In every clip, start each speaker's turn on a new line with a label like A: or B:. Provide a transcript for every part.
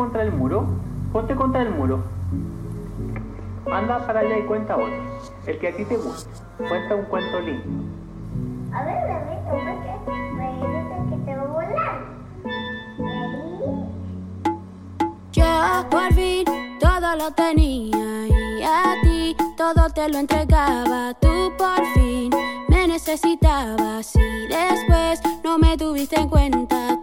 A: contra el muro. Ponte contra el muro. Anda para allá y cuenta otro. El que a ti te guste. Cuenta un cuento lindo.
B: A ver, bebito, ¿por qué? que te va a volar.
C: Yo por fin todo lo tenía y a ti todo te lo entregaba. Tú por fin me necesitabas y después no me tuviste en cuenta.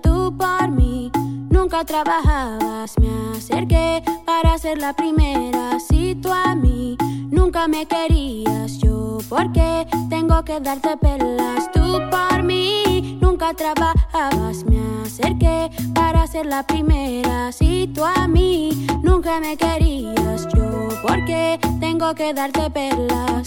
C: Nunca trabajabas. Me acerqué para ser la primera. Si tú a mí nunca me querías, yo porque tengo que darte pelas. Tú por mí nunca trabajabas. Me acerqué para ser la primera. Si tú a mí nunca me querías, yo porque tengo que darte pelas.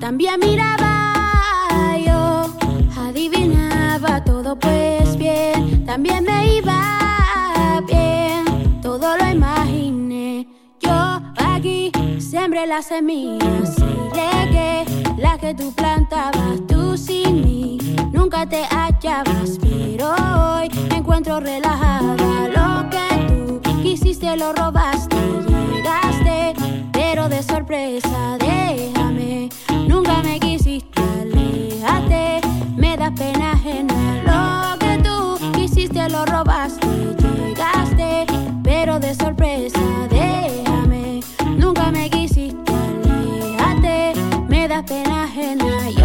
C: También miraba yo, adivinaba todo pues bien. También me iba bien, todo lo imaginé. Yo aquí sembré las semillas y regué las que tú plantabas. Tú sin mí nunca te hallabas, pero hoy me encuentro relajada. Lo que tú quisiste lo robaste, de sorpresa déjame Nunca me quisiste, aléjate. Me da pena ajena lo que tú quisiste, lo robaste. Llegaste, pero de sorpresa, déjame. Nunca me quisiste, aléjate. Me da pena ajena.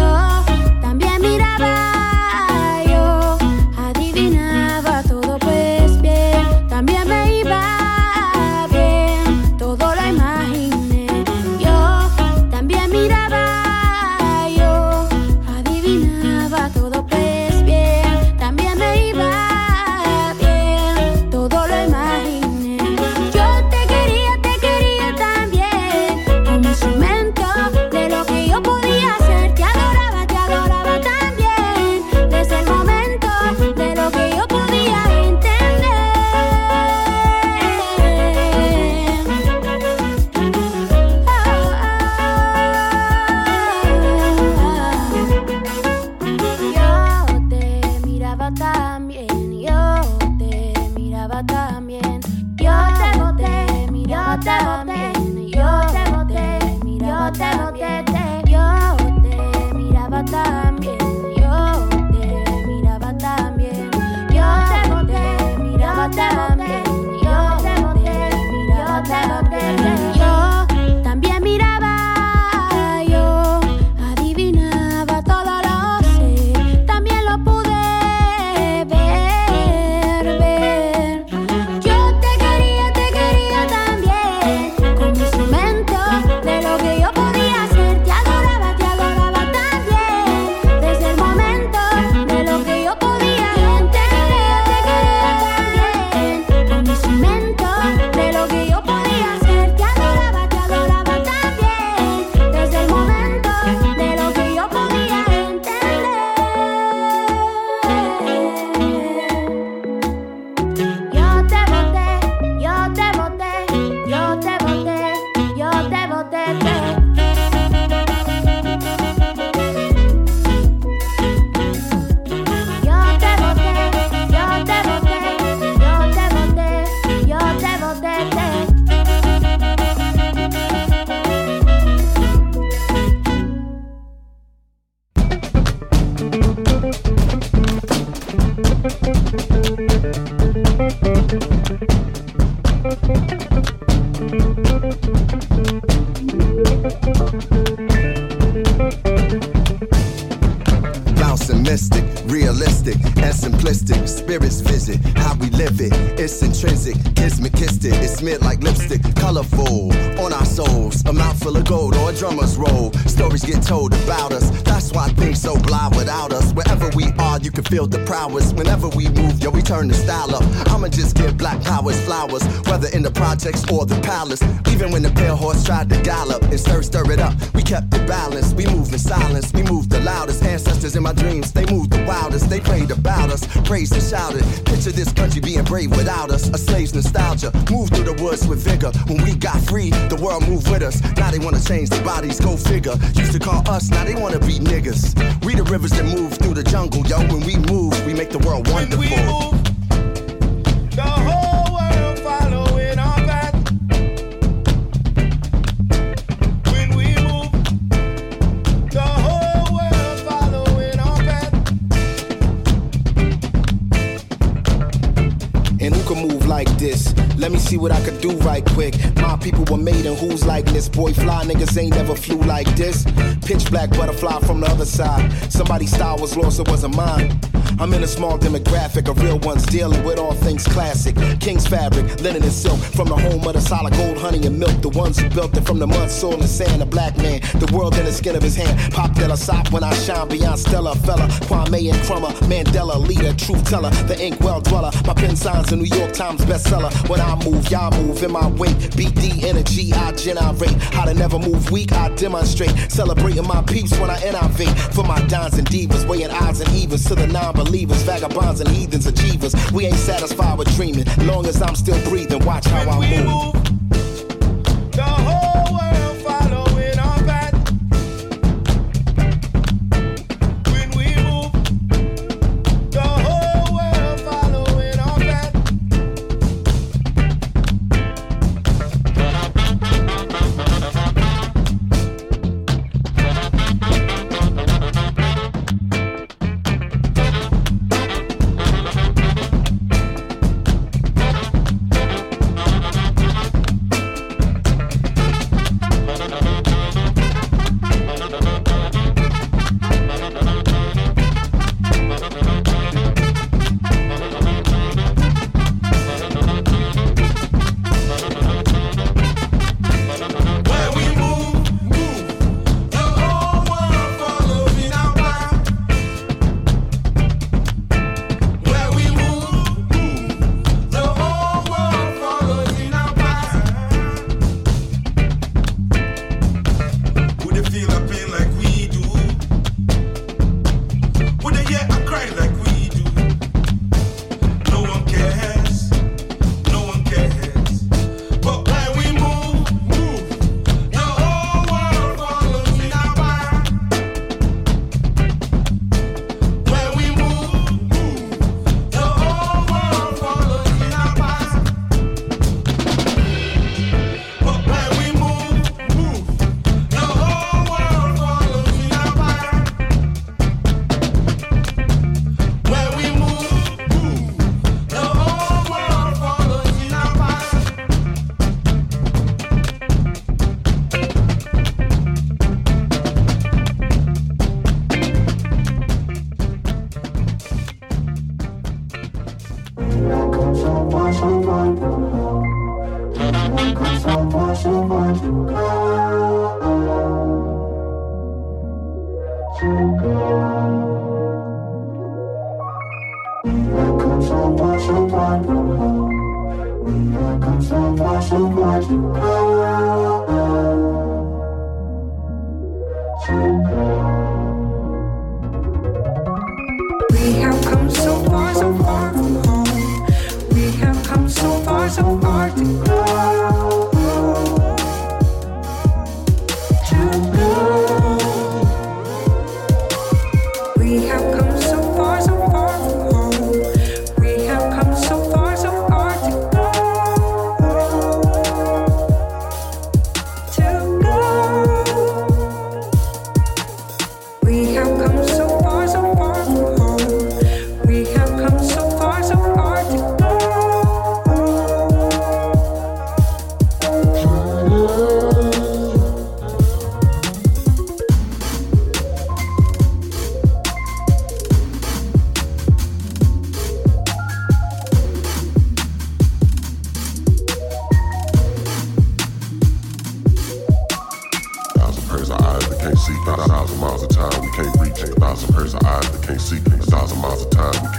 D: Feel the prowess whenever we move, yo, we turn the style up. I'ma just give black powers flowers, whether in the projects or the palace. Even when the pale horse tried to gallop and stir, stir it up, we kept it balanced. We moved in silence, we moved the loudest. Ancestors in my dreams, they moved the wildest. They prayed about us, praised and shouted. Picture this country being brave without us. A slave's nostalgia. Move through the woods with vigor. When we got free, the world moved with us. Now they wanna change the bodies, go figure. Used to call us, now they wanna be niggas. We the rivers that move through the jungle, yo. When we move, we make the world wonderful.
E: When we move, the whole world following our path. When we move, the whole world following our path.
F: And who can move like this? Let me see what I could do right quick. My people were made in who's like this. Boy, fly niggas ain't never flew like this. Pitch black butterfly from the other side. Somebody's style was lost, it wasn't mine. I'm in a small demographic of real ones dealing with all things classic. King's fabric, linen and silk. From the home of the solid gold, honey and milk. The ones who built it from the mud, soil, and sand. A black man, the world in the skin of his hand. Pop Della Sop when I shine beyond Stella. Fela, Kwame Nkrumah. Mandela, leader, truth teller. The ink well dweller. My pen signs a New York Times bestseller. When I move, y'all move in my wake. BD energy, I generate. How to never move weak, I demonstrate. Celebrating my peace when I innovate. For my dons and divas, weighing odds and evens to the non-believers, vagabonds and heathens, achievers. We ain't satisfied with dreaming. Long as I'm still breathing, watch how I
E: We
F: move.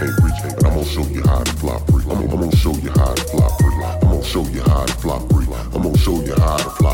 G: Can't. But I'm gonna show you how to fly free. I'm I'm gonna show you how to fly free. I'm gonna show you how to fly free. I'm gonna show you how to fly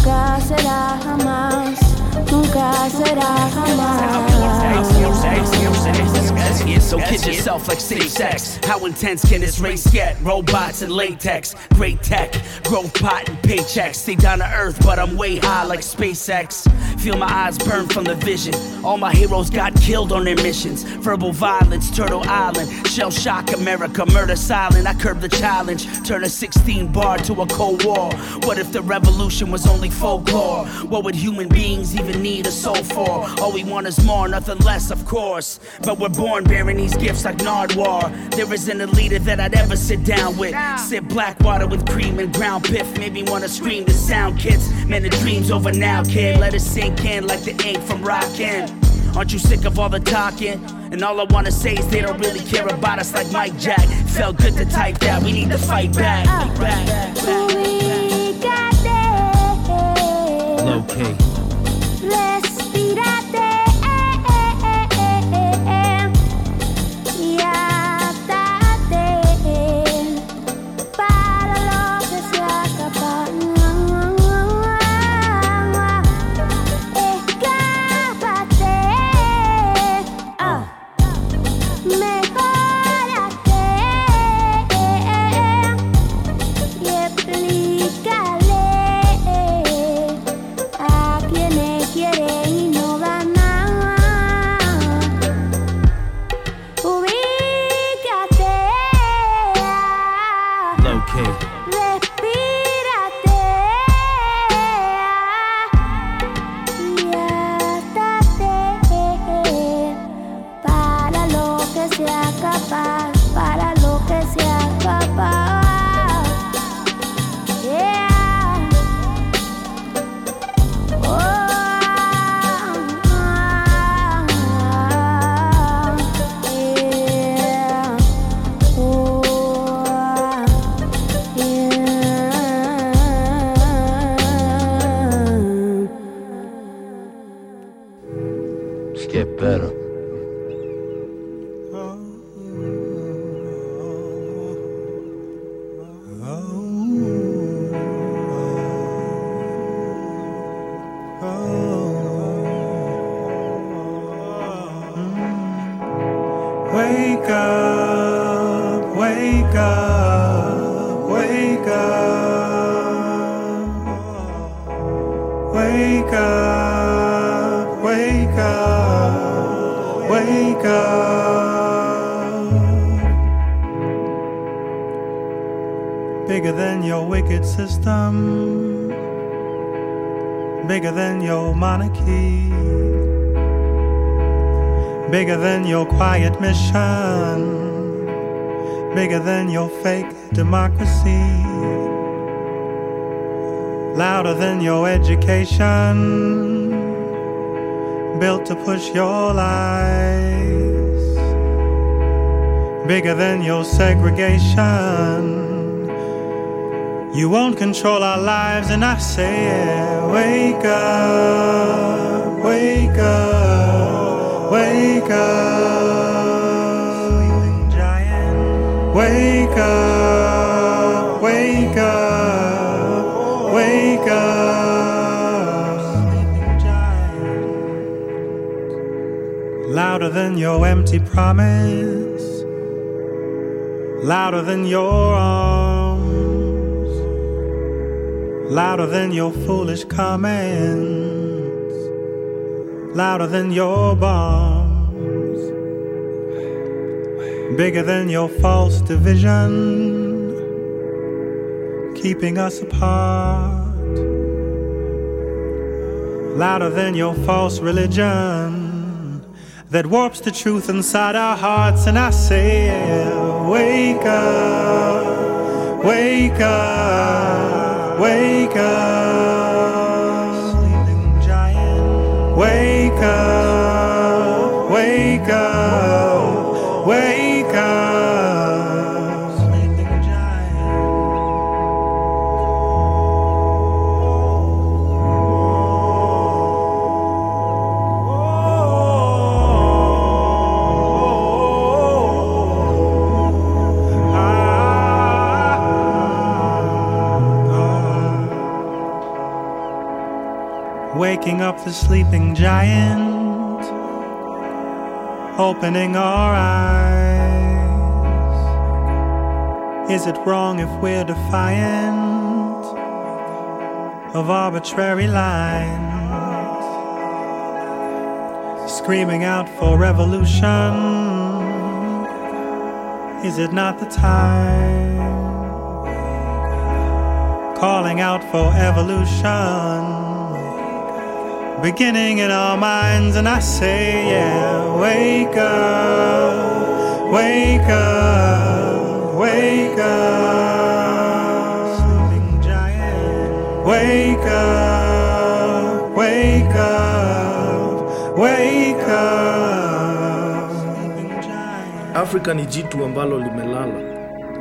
C: nunca será jamás, nunca será jamás.
H: So kid yourself like city sex. How intense can this race get? Robots and latex, great tech, growth pot and paychecks. Stay down to earth, but I'm way high like SpaceX. Feel my eyes burn from the vision. All my heroes got killed on their missions. Verbal violence, Turtle Island, shell shock America, murder silent. I curb the challenge, turn a 16 bar to a cold war. What if the revolution was only folklore? What would human beings even need a soul for? All we want is more, nothing less, of course. But we're born bearing these gifts like Nardwuar. There isn't a leader that I'd ever sit down with. Sip black water with cream and ground piff. Made me wanna scream the sound kits. Man, the dream's over now, kid. Let it sink in like the ink from rockin'. Aren't you sick of all the talking? And all I wanna say is they don't really care about us like Mike Jack. Felt good to type that, we need to fight back. Uh. Fight back.
C: Ubícate,
I: Locate.
C: respírate y
J: system, bigger than your monarchy bigger than your quiet mission, bigger than your fake democracy, louder than your education, built to push your lies, bigger than your segregation,
K: You won't control our lives, and I say, yeah, wake up, wake up, wake up, sleeping giant, wake up, wake up, wake up, sleeping giant, louder than your empty promise, louder than your arms louder than your foolish comments, louder than your bombs, bigger than your false division, keeping us apart, louder than your false religion that warps the truth inside our hearts. And I say, wake up, wake up. Wake up, sleeping giant. Wake up, Waking up the sleeping giant, opening our eyes. Is it wrong if we're defiant of arbitrary lines? Screaming out for revolution, is it not the time? Calling out for evolution beginning in our minds, and I say, yeah, wake up, wake up, wake up, sleeping giant, wake up.
L: Afrika ni jitu ambalo limelala.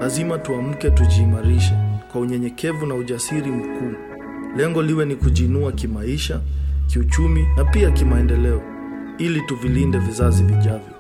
L: Lazima tuamke, tujiimarishe kwa unyenyekevu na ujasiri mkuu. Lengo liwe ni kujiinua kimaisha, kiuchumi na pia kimaendeleo, ili tuvilinde vizazi vijavyo.